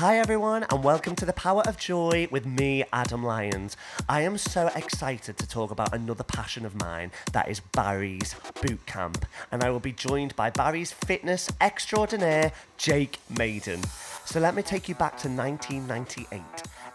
Hi, everyone, and welcome to the Power of Joy with me, Adam Lyons. I am so excited to talk about another passion of mine that is Barry's Boot Camp, and I will be joined by Barry's fitness extraordinaire, Jake Maiden. So let me take you back to 1998.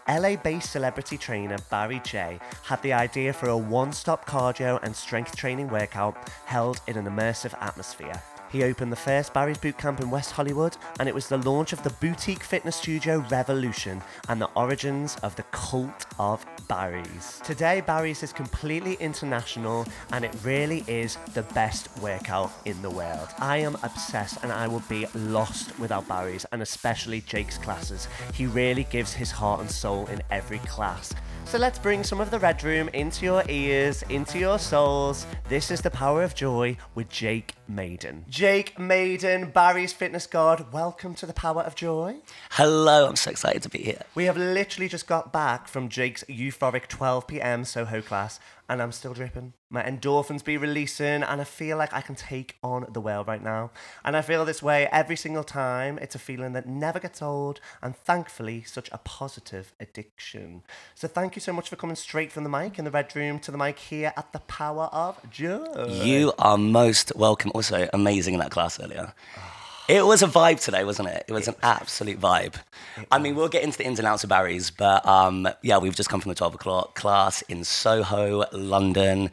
LA based celebrity trainer Barry Jay had the idea for a one stop cardio and strength training workout held in an immersive atmosphere. He opened the first Barry's Boot Camp in West Hollywood, and it was the launch of the boutique fitness studio Revolution and the origins of the cult of Barry's. Today, Barry's is completely international, and it really is the best workout in the world. I am obsessed, and I would be lost without Barry's, and especially Jake's classes. He really gives his heart and soul in every class. So let's bring some of the Red Room into your ears, into your souls. This is the Power of Joy with Jake Maiden. Jake Maiden, Barry's fitness god, welcome to the Power of Joy. Hello, I'm so excited to be here. We have literally just got back from Jake's euphoric 12 p.m. Soho class, and I'm still dripping. My endorphins be releasing, and I feel like I can take on the world right now. And I feel this way every single time. It's a feeling that never gets old, and thankfully, such a positive addiction. So, thank you so much for coming straight from the mic in the Red Room to the mic here at the Power of Joy. You are most welcome. Also, amazing in that class earlier. It was a vibe today, wasn't it? It was an absolute vibe. I mean, we'll get into the ins and outs of Barry's, but um, yeah, we've just come from the 12 o'clock class in Soho, London.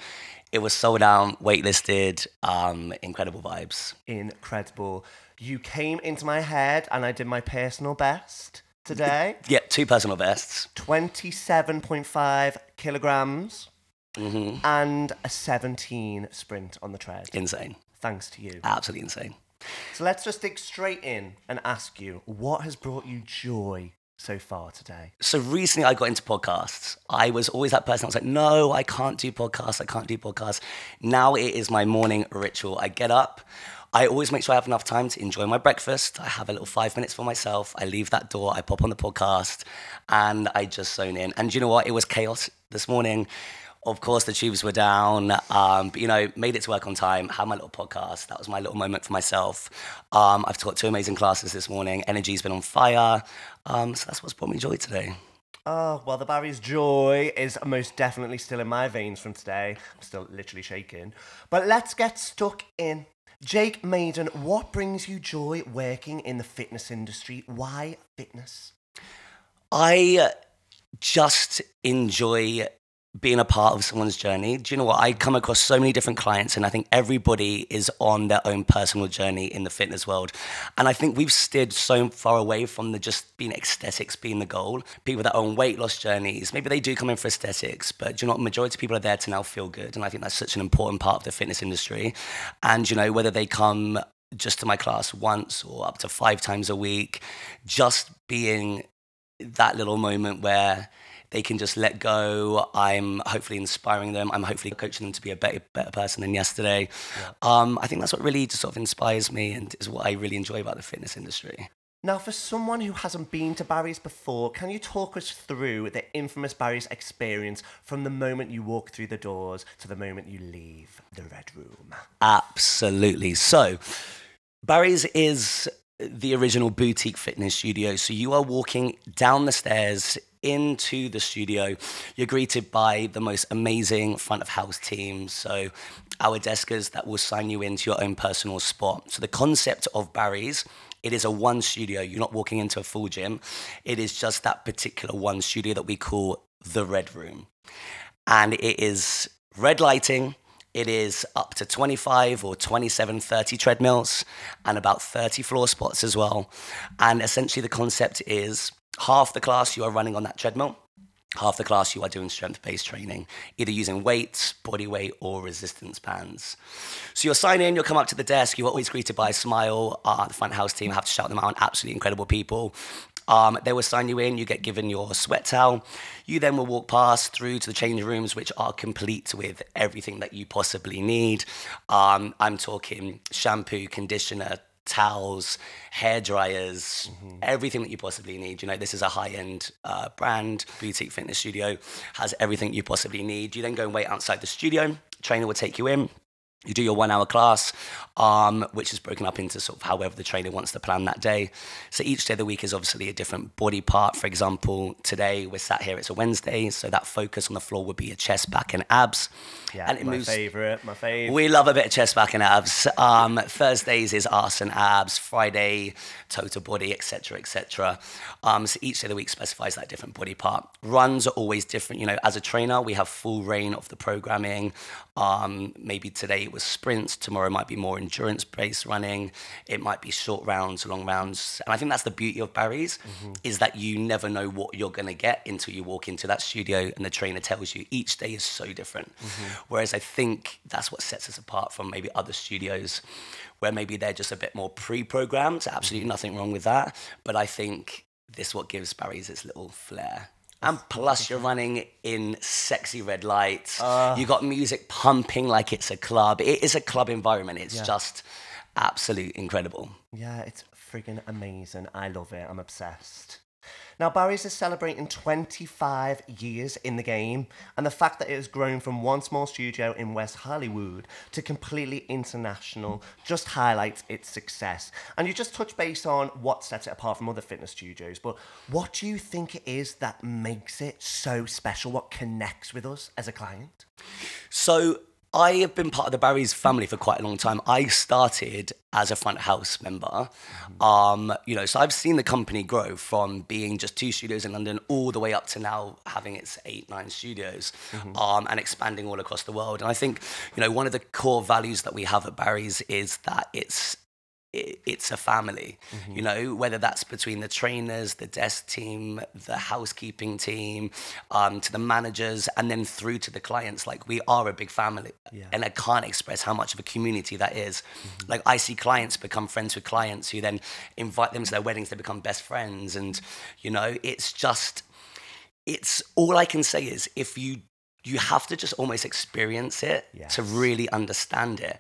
It was sold out, waitlisted, um, incredible vibes. Incredible. You came into my head, and I did my personal best today Yeah, two personal bests. 27.5 kilograms hmm and a 17 sprint on the tread. Insane. Thanks to you. Absolutely insane. So let's just dig straight in and ask you what has brought you joy so far today? So recently I got into podcasts. I was always that person I was like, no, I can't do podcasts. I can't do podcasts. Now it is my morning ritual. I get up. I always make sure I have enough time to enjoy my breakfast. I have a little five minutes for myself. I leave that door. I pop on the podcast and I just zone in. And you know what? It was chaos this morning. Of course, the tubes were down, um, but you know, made it to work on time. Had my little podcast. That was my little moment for myself. Um, I've taught two amazing classes this morning. Energy's been on fire. Um, so that's what's brought me joy today. Oh, well, the Barry's joy is most definitely still in my veins from today. I'm still literally shaking. But let's get stuck in. Jake Maiden, what brings you joy working in the fitness industry? Why fitness? I just enjoy being a part of someone's journey. Do you know what? I come across so many different clients, and I think everybody is on their own personal journey in the fitness world. And I think we've steered so far away from the just being aesthetics being the goal. People that are on weight loss journeys, maybe they do come in for aesthetics, but do you know what? Majority of people are there to now feel good. And I think that's such an important part of the fitness industry. And, you know, whether they come just to my class once or up to five times a week, just being that little moment where they can just let go. I'm hopefully inspiring them. I'm hopefully coaching them to be a better, better person than yesterday. Um, I think that's what really just sort of inspires me and is what I really enjoy about the fitness industry. Now, for someone who hasn't been to Barry's before, can you talk us through the infamous Barry's experience from the moment you walk through the doors to the moment you leave the Red Room? Absolutely. So, Barry's is the original boutique fitness studio. So, you are walking down the stairs into the studio. You're greeted by the most amazing front of house team. So, our deskers that will sign you into your own personal spot. So, the concept of Barry's it is a one studio. You're not walking into a full gym. It is just that particular one studio that we call the Red Room. And it is red lighting. It is up to 25 or 27, 30 treadmills and about 30 floor spots as well. And essentially, the concept is half the class you are running on that treadmill, half the class you are doing strength based training, either using weights, body weight, or resistance bands. So you'll sign in, you'll come up to the desk, you're always greeted by a smile. Uh, the front house team I have to shout them out, absolutely incredible people. Um, they will sign you in, you get given your sweat towel. You then will walk past through to the change rooms, which are complete with everything that you possibly need. Um, I'm talking shampoo, conditioner, towels, hair dryers, everything that you possibly need. You know, this is a high-end uh, brand, boutique fitness studio, has everything you possibly need. You then go and wait outside the studio. Trainer will take you in. You do your one hour class, um, which is broken up into sort of however the trainer wants to plan that day. So each day of the week is obviously a different body part. For example, today we're sat here, it's a Wednesday, so that focus on the floor would be your chest, back, and abs. Yeah, and it my moves- favourite, my favourite. we love a bit of chest, back, and abs. Um, Thursdays is arse and abs. Friday, total body, etc., etc. Um, so each day of the week specifies that different body part. Runs are always different. You know, as a trainer, we have full reign of the programming. Um, maybe today was sprints. Tomorrow might be more endurance-based running. It might be short rounds, long rounds. And I think that's the beauty of Barry's, mm-hmm. is that you never know what you're going to get until you walk into that studio and the trainer tells you. Each day is so different. Mm-hmm. Whereas I think that's what sets us apart from maybe other studios where maybe they're just a bit more pre-programmed. Absolutely mm-hmm. nothing wrong with that. But I think this is what gives Barry's its little flair. And plus, you're running in sexy red lights. Ah. you got music pumping like it's a club. It is a club environment. It's Yeah. just absolute incredible. Yeah, it's friggin' amazing. I love it. I'm obsessed. Now, Barry's is celebrating 25 years in the game, and the fact that it has grown from one small studio in West Hollywood to completely international just highlights its success. And you just touch base on what sets it apart from other fitness studios, but what do you think it is that makes it so special? What connects with us as a client? So I have been part of the Barry's family for quite a long time. I started as a front house member. Um, you know, so I've seen the company grow from being just two studios in London all the way up to now having its eight, nine studios um, and expanding all across the world. And I think, you know, one of the core values that we have at Barry's is that it's it, it's a family, you know, whether that's between the trainers, the desk team, the housekeeping team, um, to the managers, and then through to the clients. Like, we are a big family. Yeah. And I can't express how much of a community that is. Like, I see clients become friends with clients who then invite them to their weddings, they become best friends. And, you know, it's just, it's all I can say is if you you have to just almost experience it Yes. to really understand it.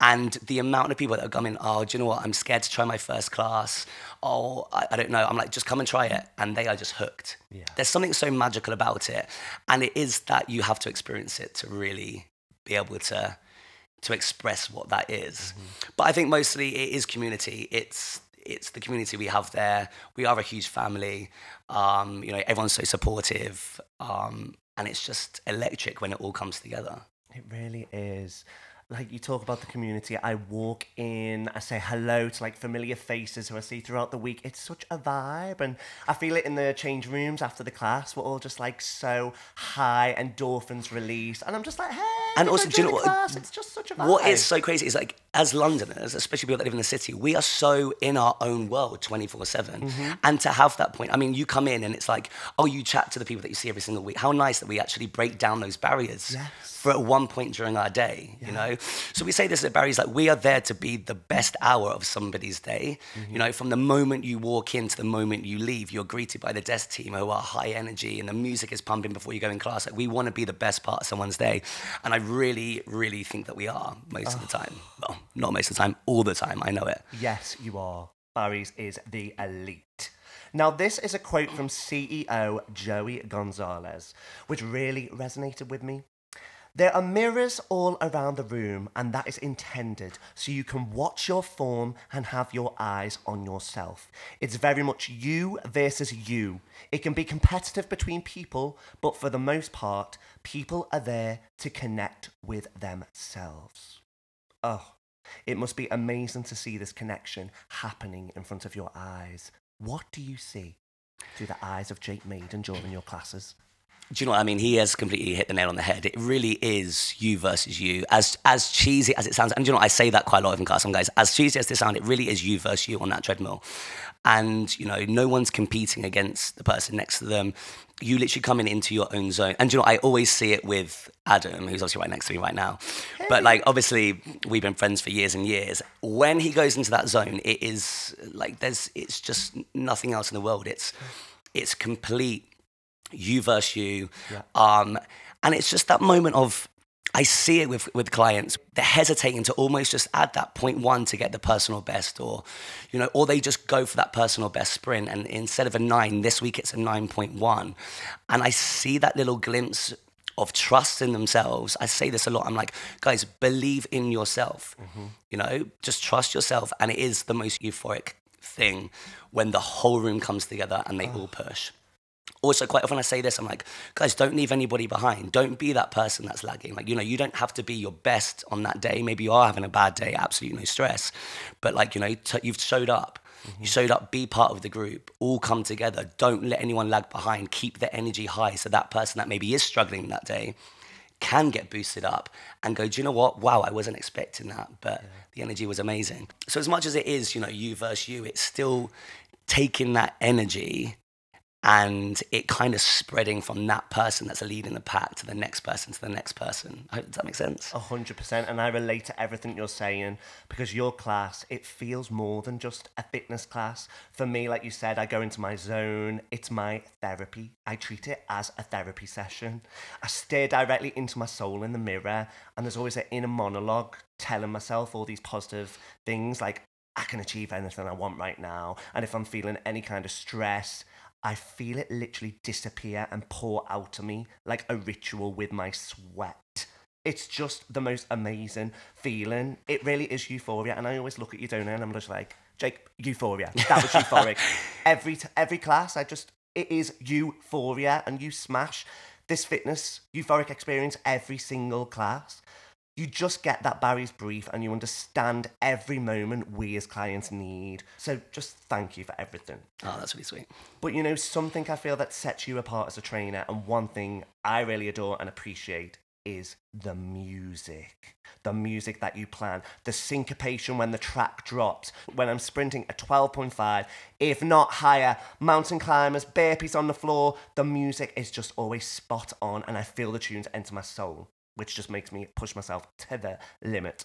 And the amount of people that are coming, oh, do you know what? I'm scared to try my first class. Oh, I, I don't know. I'm like, just come and try it. And they are just hooked. Yeah. There's something so magical about it. And it is that you have to experience it to really be able to to express what that is. But I think mostly it is community. It's it's the community we have there. We are a huge family. Um, you know, everyone's so supportive. Um, and it's just electric when it all comes together. It really is. Like you talk about the community, I walk in, I say hello to like familiar faces who I see throughout the week. It's such a vibe, and I feel it in the change rooms after the class. We're all just like so high, endorphins released, and I'm just like, hey. And also, do you know what- Class. It's just such a vibe. What is so crazy is like, as Londoners, especially people that live in the city, we are so in our own world 24 7. Mm-hmm. And to have that point, I mean, you come in and it's like, oh, you chat to the people that you see every single week. How nice that we actually break down those barriers Yes. For at one point during our day, you know? So we say this at Barry's like, we are there to be the best hour of somebody's day. Mm-hmm. You know, from the moment you walk in to the moment you leave, you're greeted by the desk team who are high energy and the music is pumping before you go in class. Like, we want to be the best part of someone's day. And I really, really think that we are most of the time. Well, not most of the time, all the time. I know it. Yes, you are. Barry's is the elite. Now, this is a quote from CEO Joey Gonzalez, which really resonated with me. There are mirrors all around the room, and that is intended so you can watch your form and have your eyes on yourself. It's very much you versus you. It can be competitive between people, but for the most part, people are there to connect with themselves. Oh, it must be amazing to see this connection happening in front of your eyes. What do you see through the eyes of Jake Maiden during your classes? Do you know what I mean? He has completely hit the nail on the head. It really is you versus you. As as cheesy as it sounds, and do you know what? I say that quite a lot in class, some guys. As cheesy as this sounds, it really is you versus you on that treadmill. And you know, no one's competing against the person next to them. You literally coming into your own zone. And do you know, I always see it with Adam, who's obviously right next to me right now. But like, obviously, we've been friends for years and years. When he goes into that zone, it is like there's, it's just nothing else in the world. It's, it's complete you versus you. Um, and it's just that moment of, I see it with, with clients, they're hesitating to almost just add that point one to get the personal best, or, you know, or they just go for that personal best sprint. And instead of a nine, this week it's a 9.1. And I see that little glimpse of trust in themselves. I say this a lot. I'm like, guys, believe in yourself. You know, just trust yourself. And it is the most euphoric thing when the whole room comes together and they all push. Also, quite often I say this, I'm like, guys, don't leave anybody behind. Don't be that person that's lagging. Like, you know, you don't have to be your best on that day. Maybe you are having a bad day, absolutely no stress. But, like, you know, t- you've showed up. Mm-hmm. You showed up, be part of the group, all come together. Don't let anyone lag behind. Keep the energy high so that person that maybe is struggling that day can get boosted up and go, do you know what? Wow, I wasn't expecting that, but the energy was amazing. So, as much as it is, you know, you versus you, it's still taking that energy and it kind of spreading from that person that's leading the pack to the next person to the next person. I hope- that make sense? A hundred percent, and I relate to everything you're saying because your class it feels more than just a fitness class. For me, like you said, I go into my zone. It's my therapy. I treat it as a therapy session. I stare directly into my soul in the mirror, and there's always an inner monologue telling myself all these positive things like I can achieve anything I want right now, and if I'm feeling any kind of stress. I feel it literally disappear and pour out of me like a ritual with my sweat. It's just the most amazing feeling. It really is euphoria. And I always look at you, don't I? And I'm just like, Jake, euphoria. That was euphoric. every, t- every class, I just, it is euphoria and you smash this fitness euphoric experience every single class. You just get that Barry's brief and you understand every moment we as clients need. So just thank you for everything. Oh, that's really sweet. But you know, something I feel that sets you apart as a trainer, and one thing I really adore and appreciate is the music. The music that you plan, the syncopation when the track drops, when I'm sprinting at 12.5, if not higher, mountain climbers, burpees on the floor, the music is just always spot on, and I feel the tunes enter my soul, which just makes me push myself to the limit.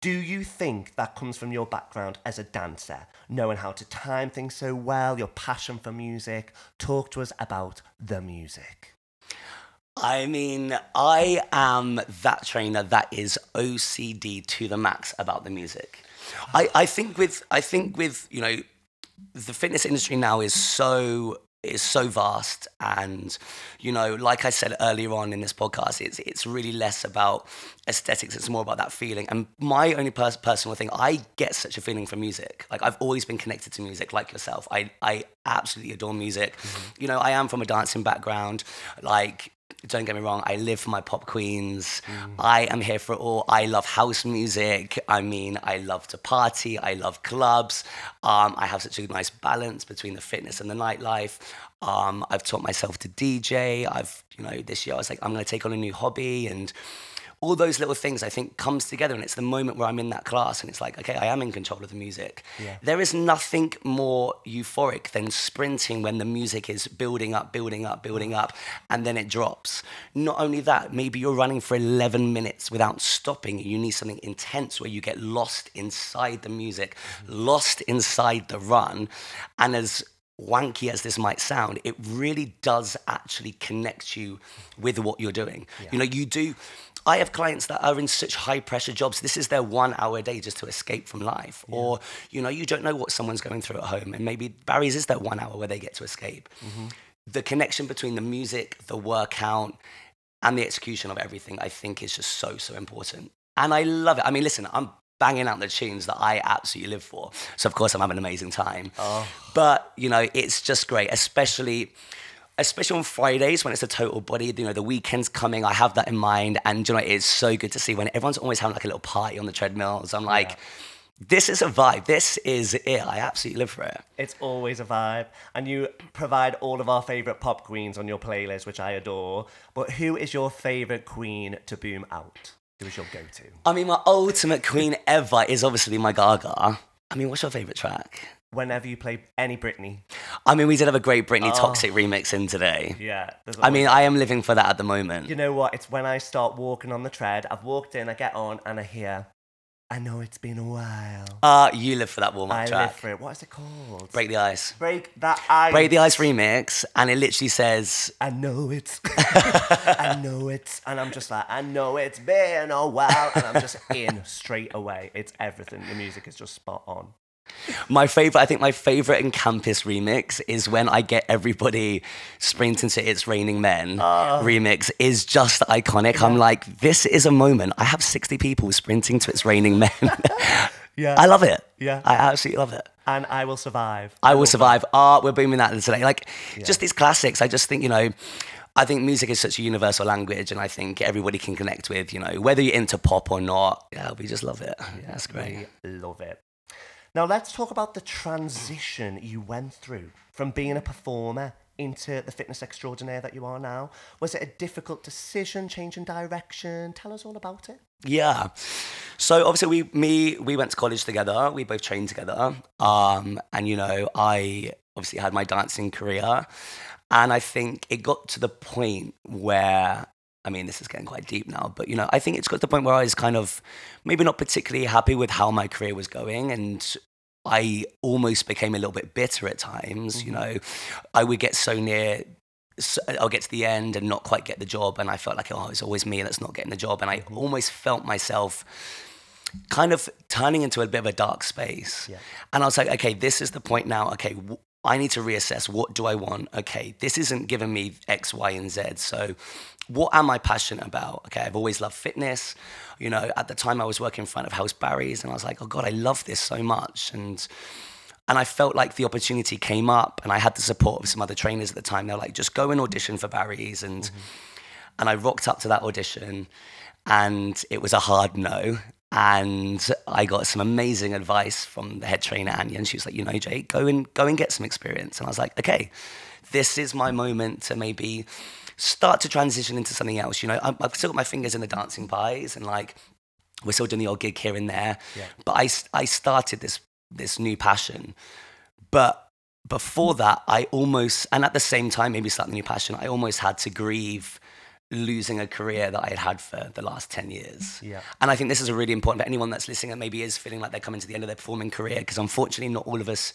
Do you think that comes from your background as a dancer, knowing how to time things so well, your passion for music? Talk to us about the music. I mean, I am that trainer that is OCD to the max about the music. I, I think with I think with you know the fitness industry now is so is so vast and you know like I said earlier on in this podcast it's it's really less about aesthetics it's more about that feeling. And my only pers- personal thing I get such a feeling from music. Like I've always been connected to music like yourself. I I absolutely adore music. Mm-hmm. You know I am from a dancing background. Like don't get me wrong, I live for my pop queens. I am here for it all. I love house music. I mean, I love to party. I love clubs. Um, I have such a nice balance between the fitness and the nightlife. Um, I've taught myself to DJ. I've, you know, this year I was like, I'm going to take on a new hobby and all those little things I think comes together and it's the moment where I'm in that class and it's like, okay, I am in control of the music. Yeah. There is nothing more euphoric than sprinting when the music is building up, building up, building up, and then it drops. Not only that, maybe you're running for 11 minutes without stopping. You need something intense where you get lost inside the music, mm-hmm. lost inside the run. And as wanky as this might sound, it really does actually connect you with what you're doing. You know, you do. I have clients that are in such high pressure jobs. This is their one hour a day just to escape from life. Or, you know, you don't know what someone's going through at home. And maybe Barry's is that one hour where they get to escape. Mm-hmm. The connection between the music, the workout, and the execution of everything, I think is just so, so important. And I love it. I mean, listen, I'm banging out the tunes that I absolutely live for. So, of course, I'm having an amazing time. Oh. But, you know, it's just great, especially. Especially on Fridays when it's a total body, you know, the weekend's coming, I have that in mind. And, you know, it's so good to see when everyone's always having like a little party on the treadmills. I'm like, this is a vibe. This is it. I absolutely live for it. It's always a vibe. And you provide all of our favourite pop queens on your playlist, which I adore. But who is your favourite queen to boom out? Who is your go to? I mean, my ultimate queen ever is obviously my Gaga. I mean, what's your favorite track? Whenever you play any Britney. I mean, we did have a great Britney Toxic remix in today. Yeah. I mean, I am living for that at the moment. you know what? It's when I start walking on the tread. I've walked in, I get on, and I hear, I know it's been a while. Uh, you live for that warm up track. I live for it. What is it called? Break the Ice. Break that ice. Break the Ice remix, and it literally says, I know it's, I know it's, and I'm just like, I know it's been a while, and I'm just in straight away. It's everything. The music is just spot on. My favorite, I think my favorite in campus remix is when I get everybody sprinting to It's Raining Men Ah. remix is just iconic. I'm like, this is a moment. I have 60 people sprinting to It's Raining Men. Yeah. I love it. Yeah. I absolutely love it. and I will survive. I will survive. Art, we're booming that today. Like just these classics. I just think, you know, I think music is such a universal language and I think everybody can connect with, you know, whether you're into pop or not. Yeah, we just love it. Yeah, that's great. We love it. Now let's talk about the transition you went through from being a performer into the fitness extraordinaire that you are now. Was it a difficult decision, changing direction? Tell us all about it. Yeah. So obviously we me we went to college together. We both trained together. Um and you know, I obviously had my dancing career and I think it got to the point where I mean, this is getting quite deep now, but you know, I think it's got to the point where I was kind of maybe not particularly happy with how my career was going and I almost became a little bit bitter at times, you mm-hmm. know. I would get so near so I'll get to the end and not quite get the job, and I felt like oh, it's always me that's not getting the job, and I mm-hmm. almost felt myself kind of turning into a bit of a dark space. Yeah. And I was like, okay, this is the point now. Okay, w- I need to reassess. What do I want? Okay, this isn't giving me X, Y, and Z. So, what am I passionate about? Okay, I've always loved fitness. You know, at the time I was working in front of House Barry's, and I was like, oh God, I love this so much. And and I felt like the opportunity came up, and I had the support of some other trainers at the time. They're like, just go and audition for Barry's, and mm-hmm. and I rocked up to that audition, and it was a hard no. And I got some amazing advice from the head trainer Anya, and she was like, you know, Jake, go and go and get some experience. And I was like, okay, this is my moment to maybe start to transition into something else. You know, I'm- I've still got my fingers in the dancing pies, and like we're still doing the odd gig here and there. Yeah. But I started this this new passion, but before that, I almost, and at the same time, maybe starting new passion, I almost had to grieve losing a career that I had had for the last 10 years. Yeah. And I think this is a really important for anyone that's listening that maybe is feeling like they're coming to the end of their performing career, because unfortunately, not all of us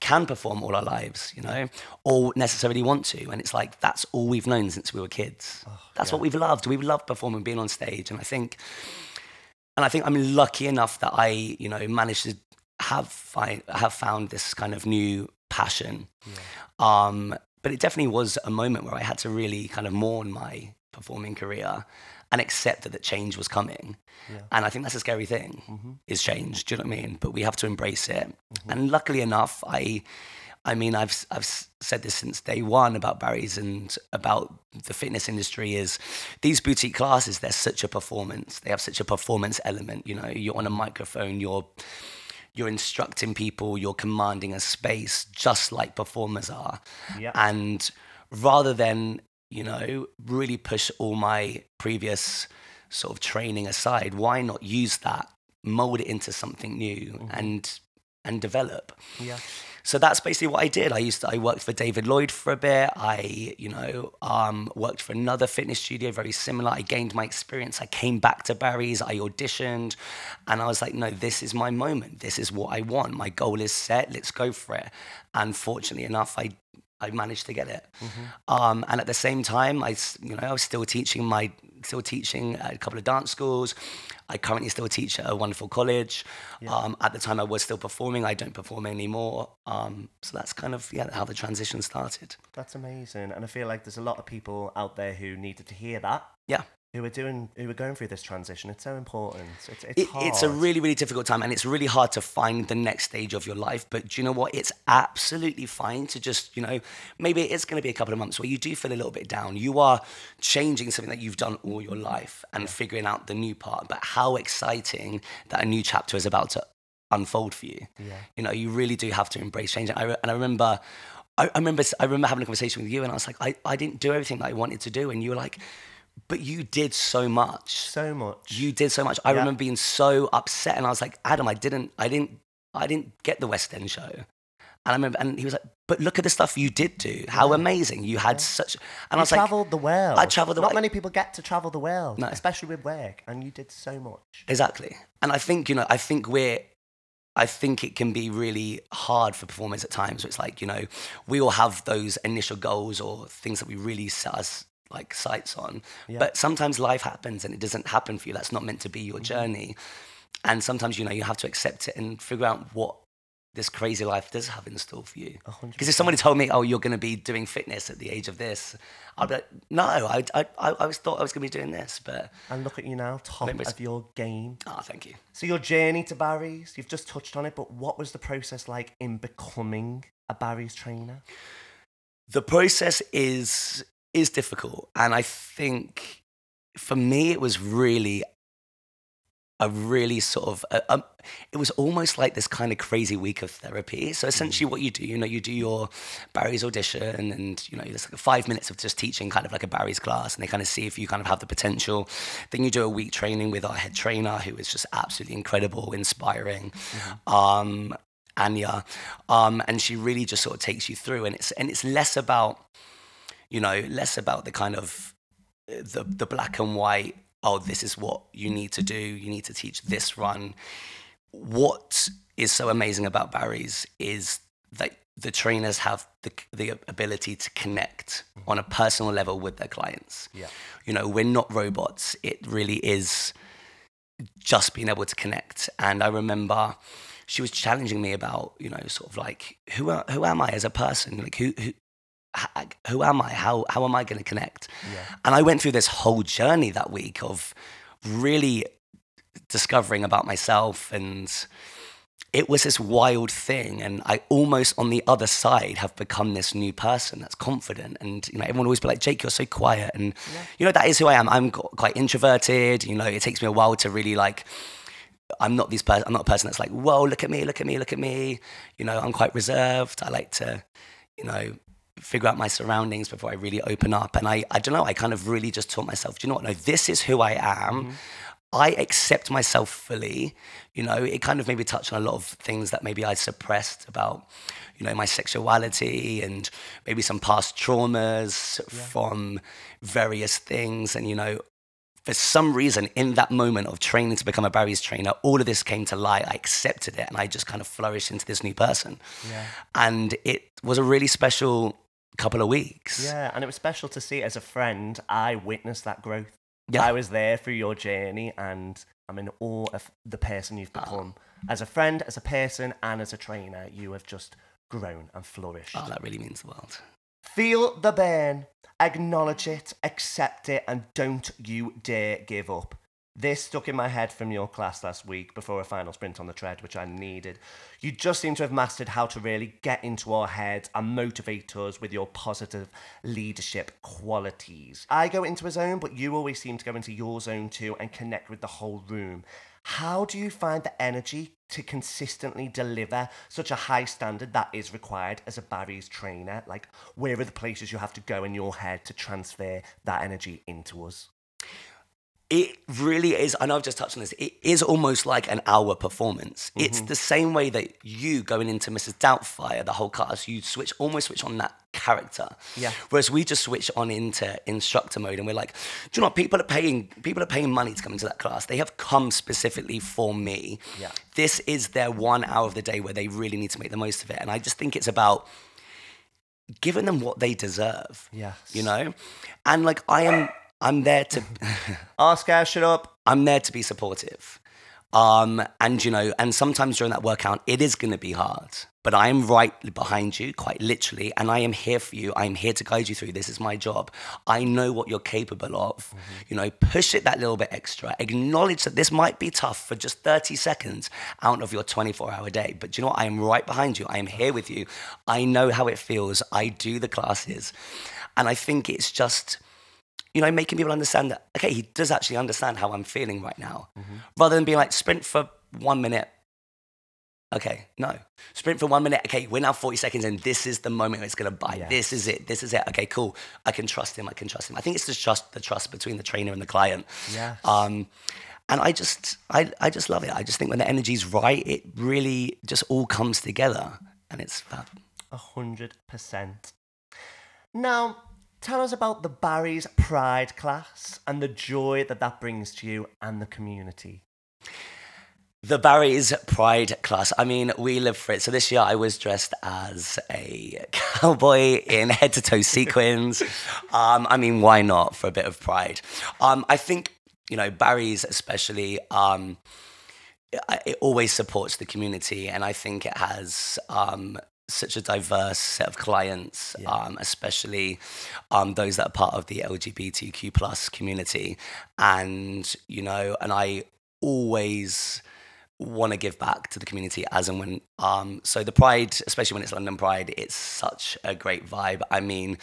can perform all our lives, you know, or necessarily want to. And it's like, that's all we've known since we were kids. that's what we've loved. We've loved performing, being on stage. And I think, and I think I'm lucky enough that I, you know, managed to have find, have found this kind of new passion. Um, but it definitely was a moment where I had to really kind of mourn my performing career and accept that the change was coming. Yeah. And I think that's a scary thing mm-hmm. is change. Do you know what I mean? But we have to embrace it. Mm-hmm. And luckily enough, I, I mean, I've I've said this since day one about Barry's and about the fitness industry is these boutique classes. They're such a performance. They have such a performance element. You know, you're on a microphone. You're you're instructing people. You're commanding a space, just like performers are. Yeah. And rather than you know really push all my previous sort of training aside, why not use that, mold it into something new, and and develop. Yeah. So that's basically what I did. I used to, I worked for David Lloyd for a bit. I, you know, um, worked for another fitness studio, very similar. I gained my experience. I came back to Barry's. I auditioned, and I was like, no, this is my moment. This is what I want. My goal is set. Let's go for it. And fortunately enough, I. I managed to get it, um, and at the same time, I, you know, I was still teaching my, still teaching at a couple of dance schools. I currently still teach at a wonderful college. Um, at the time, I was still performing. I don't perform anymore. Um, so that's kind of yeah how the transition started. That's amazing. And I feel like there's a lot of people out there who needed to hear that. Yeah. Who are doing who are going through this transition. It's so important. It's it's, It, hard. it's a really, really difficult time, and it's really hard to find the next stage of your life. But do you know what? It's absolutely fine to just, you know, maybe it's going to be a couple of months where you do feel a little bit down. You are changing something that you've done all your life and figuring out the new part. But how exciting that a new chapter is about to unfold for you. Yeah. You know, you really do have to embrace change. And I, re- and I remember. I I remember, I remember having a conversation with you, and I was like, I, I didn't do everything that I wanted to do, and you were like, but you did so much so much. you did so much. I Yeah. remember being so upset, and I was like, Adam, I didn't, I didn't, I didn't get the West End show. And I remember, and he was like, but look at the stuff you did do. How amazing! You had such, and I you was like, travelled the world. I travelled the world. Not world. many people get to travel the world, No. especially with work, and you did so much. Exactly. And I think, you know, I think we're, I think it can be really hard for performers at times. It's like, you know, we all have those initial goals or things that we really set us like sights on. Yeah. But sometimes life happens and it doesn't happen for you. That's not meant to be your journey. And sometimes, you know, you have to accept it and figure out what this crazy life does have in store for you. Because if somebody told me, "Oh, you're going to be doing fitness at the age of this," I'd be like, "No, I, I, I, I was thought I was going to be doing this." But And look at you now, top of your game. ah, thank you. So your journey to Barry's, you've just touched on it, but what was the process like in becoming a Barry's trainer? the process is is difficult and i think for me it was really a really sort of a, um, it was almost like this kind of crazy week of therapy. So essentially what you do you know you do your barry's audition and you know there's like five minutes of just teaching kind of like a barry's class and they kind of see if you kind of have the potential. Then you do a week training with our head trainer who is just absolutely incredible inspiring. Um Anya, um, and she really just sort of takes you through, and it's and it's less about, you know, less about the kind of uh, the the black and white. Oh, this is what you need to do. You need to teach this run. What is so amazing about Barry's is that the trainers have the the ability to connect on a personal level with their clients. Yeah. You know, we're not robots. It really is just being able to connect. And I remember she was challenging me about, you know, sort of like who who am I as a person? Like who who who am I? How how am I going to connect? Yeah. And I went through this whole journey that week of really discovering about myself and it was this wild thing and i almost on the other side have become this new person that's confident and you know everyone always be like jake you're so quiet and you know that is who i am i'm quite introverted you know it takes me a while to really like i'm not this person i'm not a person that's like whoa look at me look at me look at me you know i'm quite reserved i like to you know figure out my surroundings before i really open up. And i i don't know i kind of really just taught myself do you know what? No this is who i am. Mm-hmm. I accept myself fully. You know, it kind of maybe touched on a lot of things that maybe I suppressed about, you know, my sexuality and maybe some past traumas from various things. And, you know, for some reason, in that moment of training to become a Barry's trainer, all of this came to light. I accepted it and I just kind of flourished into this new person. Yeah. And it was a really special couple of weeks. Yeah, and it was special to see as a friend. I witnessed that growth. Yeah. I was there through your journey, and I'm in awe of the person you've ah. become. As a friend, as a person, and as a trainer, you have just grown and flourished. Oh, that really means the world. Feel the burn, acknowledge it, accept it, and don't you dare give up. This stuck in my head from your class last week before a final sprint on the tread, which I needed. You just seem to have mastered how to really get into our heads and motivate us with your positive leadership qualities. I go into a zone, but you always seem to go into your zone too and connect with the whole room. How do you find the energy to consistently deliver such a high standard that is required as a Barry's trainer? Like, where are the places you have to go in your head to transfer that energy into us? It really is i know i've just touched on this it is almost like an hour performance Mm-hmm. it's the same way that you going into mrs doubtfire the whole cast you switch almost switch on that character Yeah. whereas we just switch on into instructor mode and we're like do you know what people are paying people are paying money to come into that class they have come specifically for me Yeah. this is their one hour of the day where they really need to make the most of it and i just think it's about giving them what they deserve Yes. you know and like i am i'm there to Oscar, shut up. I'm there to be supportive. Um, and you know, and sometimes during that workout, it is going to be hard. But I am right behind you, quite literally, and I am here for you. I am here to guide you through. This is my job. I know what you're capable of. You know, push it that little bit extra. Acknowledge that this might be tough for just 30 seconds out of your 24-hour day. But you know what? I am right behind you. I am here with you. I know how it feels. I do the classes, and I think it's just you know, making people understand that, okay, he does actually understand how I'm feeling right now. Rather than being like, sprint for one minute. Okay, no. Sprint for one minute. Okay, we're now 40 seconds and this is the moment it's going to bite. Yes. This is it. This is it. Okay, cool. I can trust him. I can trust him. I think it's just trust, the trust between the trainer and the client. Yeah. Um, and I just, I, I just love it. I just think when the energy's right, it really just all comes together and it's fab. A hundred percent. Now, tell us about the Barry's Pride class and the joy that that brings to you and the community. The Barry's Pride class. I mean, we live for it. So this year I was dressed as a cowboy in head to toe sequins. Um, I mean, why not for a bit of pride? Um, I think, you know, Barry's especially, um, it always supports the community, and I think it has um, such a diverse set of clients, um, especially um, those that are part of the LGBTQ plus community, and you know, and I always want to give back to the community as and when um so the pride especially when it's london pride it's such a great vibe. I mean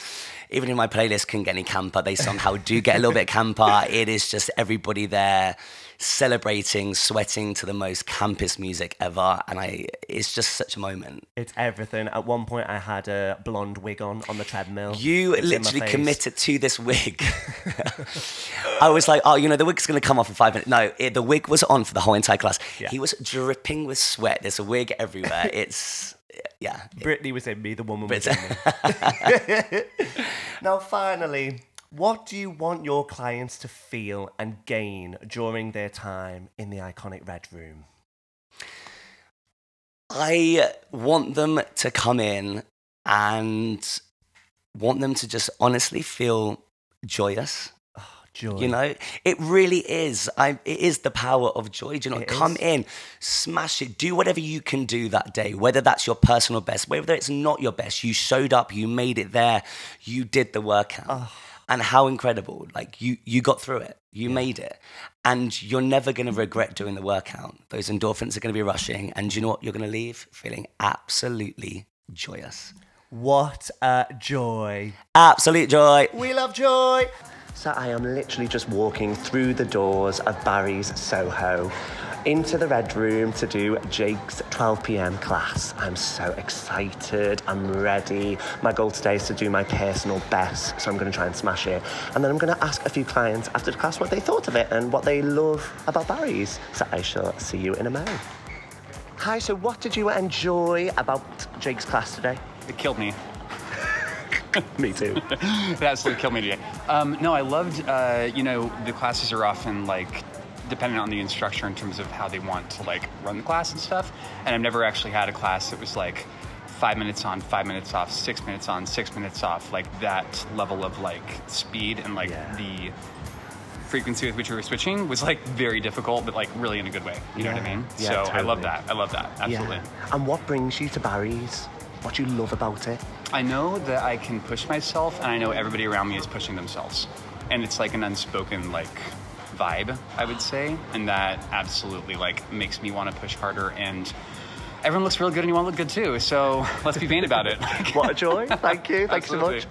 even in my playlist can get any camper they somehow do get a little bit camper. It is just everybody there celebrating sweating to the most campus music ever and i it's just such a moment It's everything. At one point, I had a blonde wig on on the treadmill. you It's literally committed to this wig. I was like, oh, you know, the wig's going to come off in five minutes. No, it, the wig was on for the whole entire class. Yeah. He was dripping with sweat. There's a wig everywhere. It's, yeah. Brittany was in me, the woman was in me. now, finally, what do you want your clients to feel and gain during their time in the iconic Red Room? I want them to come in and want them to just honestly feel joyous. Ah, joy. You know, it really is. I, it is the power of joy. Do you know? It Come is. in, smash it, do whatever you can do that day, whether that's your personal best, whether it's not your best. You showed up, you made it there, you did the workout. Ah. And how incredible. Like you you got through it. You made it. And you're never gonna regret doing the workout. Those endorphins are gonna be rushing. And you know what? You're gonna leave feeling absolutely joyous. What a joy. Absolute joy. We love joy. So I am literally just walking through the doors of Barry's Soho into the Red Room to do Jake's 12 p.m. class. I'm so excited. I'm ready. My goal today is to do my personal best, so I'm going to try and smash it. And then I'm going to ask a few clients after the class what they thought of it and what they love about Barry's. So I shall see you in a moment. Hi, so what did you enjoy about Jake's class today? It killed me. Me too. It absolutely killed me today. Um, no, I loved, uh, you know, the classes are often like dependent on the instructor in terms of how they want to like run the class and stuff. And I've never actually had a class that was like five minutes on, five minutes off, six minutes on, six minutes off, like that level of like speed and like Yeah. the frequency with which we were switching was like very difficult, but like really in a good way. You know what I mean? Yeah, so I love that. I love that. Absolutely. Yeah. And what brings you to Barry's? What do you love about it? I know that I can push myself, and I know everybody around me is pushing themselves, and it's like an unspoken like vibe, I would say, and that absolutely like makes me want to push harder. And everyone looks real good, and you want to look good too. So let's be vain about it. What a joy. Thank you. Thanks so much.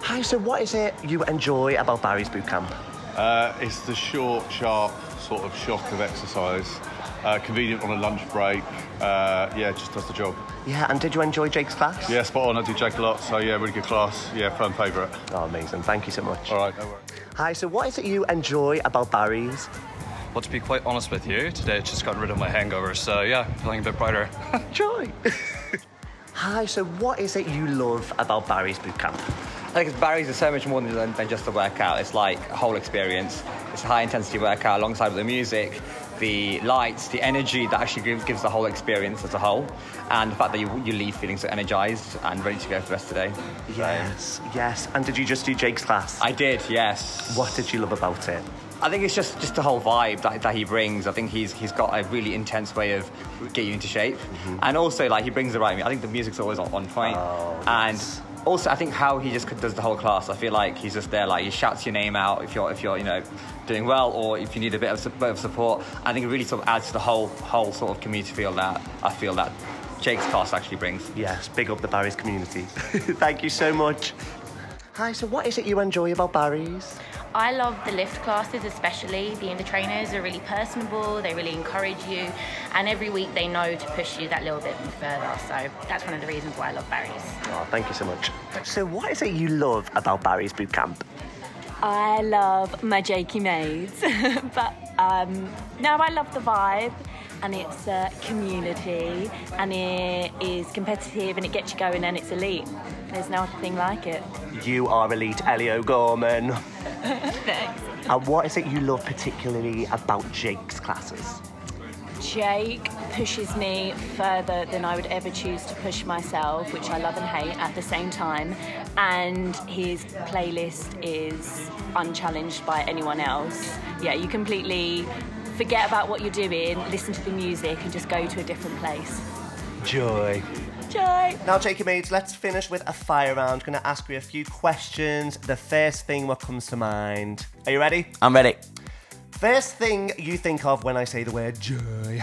Hi, so what is it you enjoy about Barry's boot camp? Uh, it's the short, sharp sort of shock of exercise. Uh, convenient on a lunch break. Uh, yeah, just does the job. Yeah, and did you enjoy Jake's class? Yeah, spot on. I do Jake a lot, so yeah, really good class. Yeah, firm favourite. Oh, amazing. Thank you so much. All right, no worries. Hi, so what is it you enjoy about Barry's? Well, to be quite honest with you, today I just got rid of my hangover, so yeah, feeling a bit brighter. Joy. Hi, so what is it you love about Barry's Bootcamp? I think Barry's is so much more than, than just a workout. It's like a whole experience. It's a high intensity workout alongside with the music, the lights, the energy that actually gives, gives the whole experience as a whole, and the fact that you, you leave feeling so energized and ready to go for the rest of the day. So, Yes, yes. And did you just do Jake's class? I did, yes. What did you love about it? I think it's just, just the whole vibe that, that he brings. I think he's he's got a really intense way of getting you into shape, mm-hmm. and also like he brings the right. Music. I think the music's always on, on point, Oh, and yes. Also I think how he just does the whole class. I feel like he's just there, like he shouts your name out if you're if you're you know doing well or if you need a bit of su- bit of support. I think it really sort of adds to the whole whole sort of community feel that I feel that Jake's class actually brings. Yes, big up the Barry's community. Thank you so much. Hi, so what is it you enjoy about Barry's? I love the lift classes, especially. The, the trainers are really personable, they really encourage you, and every week they know to push you that little bit further. So that's one of the reasons why I love Barry's. Oh, thank you so much. So, what is it you love about Barry's boot camp? I love my Jakey maids, but um, no, I love the vibe, and it's a community, and it is competitive, and it gets you going, and it's elite. There's no other thing like it. You are elite, Elio Gorman. Thanks. And what is it you love particularly about Jake's classes? Jake pushes me further than I would ever choose to push myself, which I love and hate at the same time. And his playlist is unchallenged by anyone else. Yeah, you completely forget about what you're doing, listen to the music, and just go to a different place. Joy. Joy. Now, Jakey mates, let's finish with a fire round. Going to ask you a few questions. The first thing what comes to mind. Are you ready? I'm ready. First thing you think of when I say the word joy.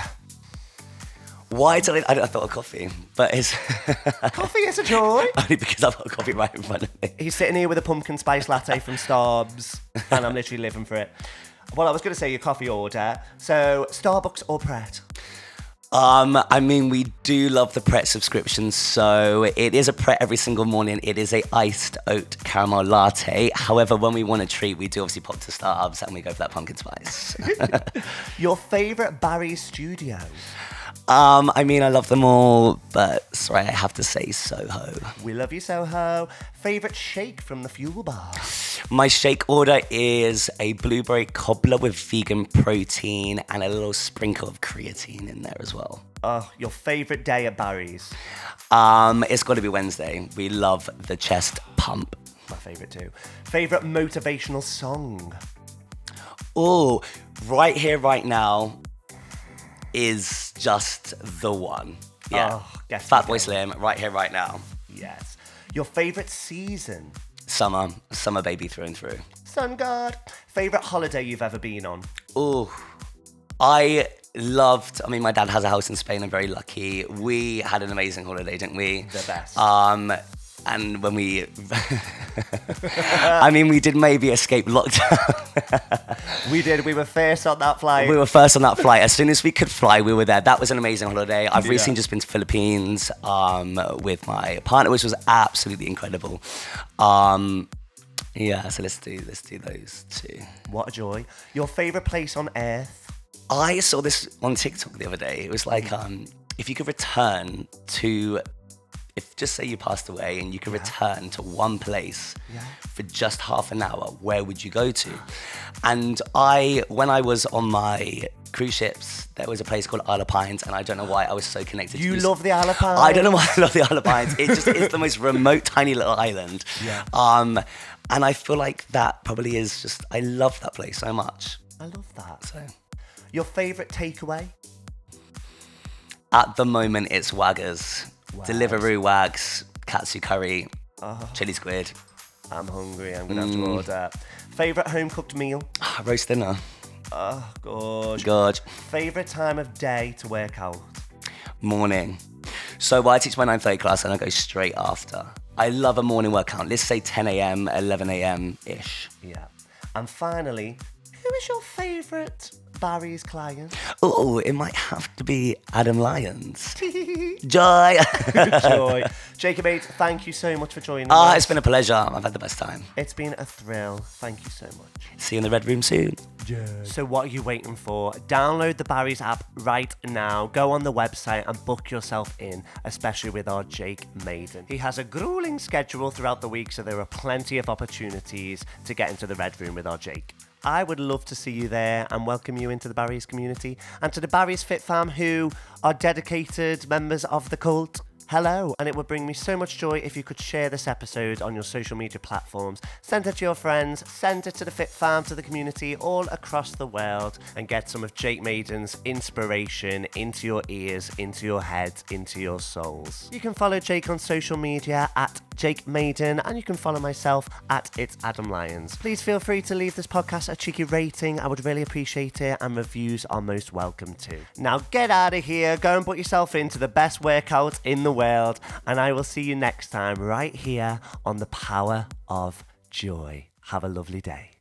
Why did I? I, I thought of coffee, but it's Coffee is a joy. only because I've got coffee right in front of me. He's sitting here with a pumpkin spice latte from Starbucks, and I'm literally living for it. Well, I was going to say your coffee order. So, Starbucks or Pret? Um, I mean, we do love the Pret subscription, so it is a Pret every single morning. It is a iced oat caramel latte. However, when we want a treat, we do obviously pop to Starbucks and we go for that pumpkin spice. Your favourite Barry studio? Um, I mean, I love them all, but sorry, I have to say Soho. We love you, Soho. Favourite shake from the Fuel Bar? My shake order is a blueberry cobbler with vegan protein and a little sprinkle of creatine in there as well. Oh, your favourite day at Barry's? Um, it's got to be Wednesday. We love the chest pump. My favourite too. Favourite motivational song? Oh, right here, right now is just the one. Yeah. Oh, guess Fat Boy. Slim, right here, right now. Yes. Your favourite season? Summer, summer baby through and through. Sun God. Favourite holiday you've ever been on? Oh, I loved. I mean, my dad has a house in Spain. I'm very lucky. We had an amazing holiday, didn't we? The best. Um, and when we, I mean, we did maybe escape lockdown. We did. We were first on that flight. we were first on that flight. As soon as we could fly, we were there. That was an amazing holiday. I've Yeah. recently just been to Philippines um, with my partner, which was absolutely incredible. Um, yeah, so let's do let's do those two. What a joy. Your favourite place on earth? I saw this on TikTok the other day. It was like, um, if you could return to, if just say you passed away and you could return to one place for just half an hour, where would you go to? And I, when I was on my cruise ships, there was a place called Isle of Pines, and I don't know why I was so connected. You love the Isle of Pines? I don't know why I love the Isle of Pines. It just is the most remote, tiny little island. Yeah. Um, and I feel like that probably is just. I love that place so much. I love that. So. Your favourite takeaway? At the moment, it's Waggers. Wags. Deliveroo Wags, katsu curry, Oh. chili squid, I'm hungry. I'm going to have to Mm. order. Favourite home cooked meal? Ah, roast dinner. Ah, oh, gosh. Good. Favourite time of day to work out? Morning. So I teach my 9.30 class and I go straight after. I love a morning workout. Let's say 10 a.m., 11 a.m. ish. Yeah. And finally, who is your favourite Barry's client? Oh, it might have to be Adam Lyons. Joy. Joy. Jacob Bates, thank you so much for joining Ah, us. it's been a pleasure. I've had the best time. It's been a thrill. Thank you so much. See you in the red room soon. So, what are you waiting for? Download the Barry's app right now. Go on the website and book yourself in, especially with our Jake Maiden. He has a grueling schedule throughout the week, so there are plenty of opportunities to get into the Red Room with our Jake. I would love to see you there and welcome you into the Barry's community and to the Barry's Fit Fam who are dedicated members of the cult. Hello, and it would bring me so much joy if you could share this episode on your social media platforms. Send it to your friends, send it to the Fit Fam, to the community all across the world, and get some of Jake Maiden's inspiration into your ears, into your head, into your souls. You can follow Jake on social media at Jake Maiden, and you can follow myself at It's Adam Lyons. Please feel free to leave this podcast a cheeky rating. I would really appreciate it, and reviews are most welcome too. Now get out of here, go and put yourself into the best workout in the world, and I will see you next time right here on the Power of Joy. Have a lovely day.